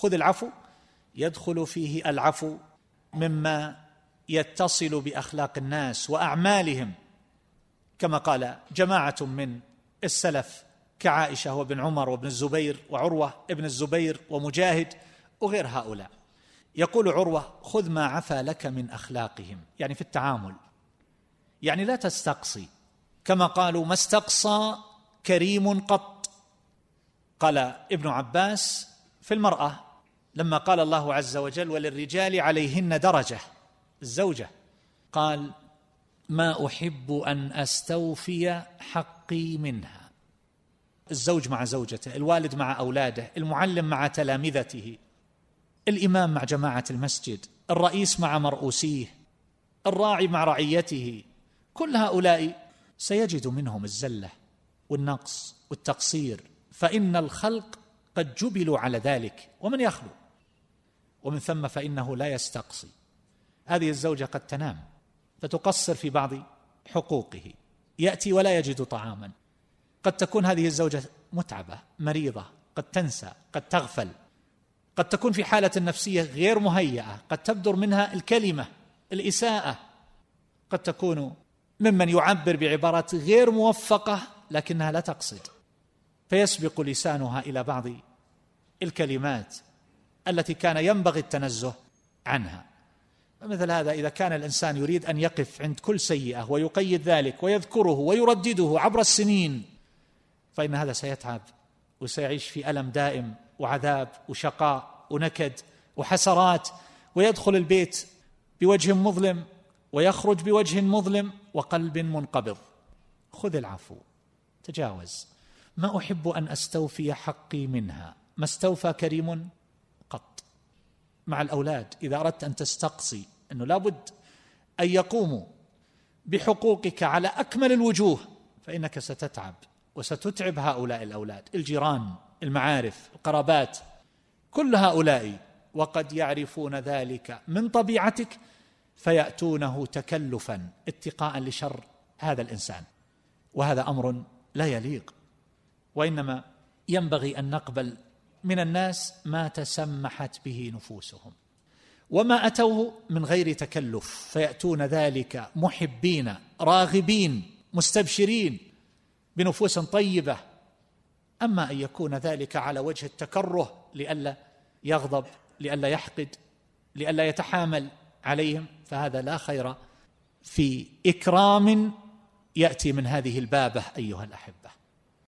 خذ العفو. يدخل فيه العفو مما يتصل بأخلاق الناس وأعمالهم. كما قال جماعة من السلف كعائشة وابن عمر وابن الزبير وعروة ابن الزبير ومجاهد وغير هؤلاء. يقول عروة خذ ما عفا لك من أخلاقهم. يعني في التعامل. يعني لا تستقصي. كما قالوا ما استقصى كريم قط. قال ابن عباس في المرأة لما قال الله عز وجل وللرجال عليهن درجة الزوجة قال ما أحب أن أستوفي حقي منها. الزوج مع زوجته الوالد مع أولاده المعلم مع تلامذته الإمام مع جماعة المسجد الرئيس مع مرؤوسيه الراعي مع رعيته كل هؤلاء سيجد منهم الزلة والنقص والتقصير فإن الخلق قد جبلوا على ذلك ومن يخلو؟ ومن ثم فإنه لا يستقصي. هذه الزوجة قد تنام فتقصر في بعض حقوقه. يأتي ولا يجد طعاما. قد تكون هذه الزوجة متعبة مريضة قد تنسى قد تغفل. قد تكون في حالة نفسية غير مهيئة قد تبدر منها الكلمة الإساءة. قد تكون ممن يعبر بعبارات غير موفقة لكنها لا تقصد فيسبق لسانها إلى بعض الكلمات التي كان ينبغي التنزه عنها. مثل هذا إذا كان الإنسان يريد أن يقف عند كل سيئة ويقيد ذلك ويذكره ويردده عبر السنين فإن هذا سيتعب وسيعيش في ألم دائم وعذاب وشقاء ونكد وحسرات ويدخل البيت بوجه مظلم ويخرج بوجه مظلم وقلب منقبض. خذ العفو تجاوز. ما أحب أن أستوفي حقي منها. ما استوفى كريم قط مع الأولاد. إذا أردت أن تستقصي أنه لابد أن يقوموا بحقوقك على أكمل الوجوه فإنك ستتعب وستتعب هؤلاء الأولاد. الجيران المعارف القرابات كل هؤلاء وقد يعرفون ذلك من طبيعتك فيأتونه تكلفا اتقاء لشر هذا الإنسان. وهذا أمر لا يليق. وإنما ينبغي أن نقبل من الناس ما تسمحت به نفوسهم. وما اتوه من غير تكلف فيأتون ذلك محبين راغبين مستبشرين بنفوس طيبة. أما أن يكون ذلك على وجه التكره لئلا يغضب لئلا يحقد لئلا يتحامل عليهم فهذا لا خير في إكرام يأتي من هذه البابة أيها الأحبة.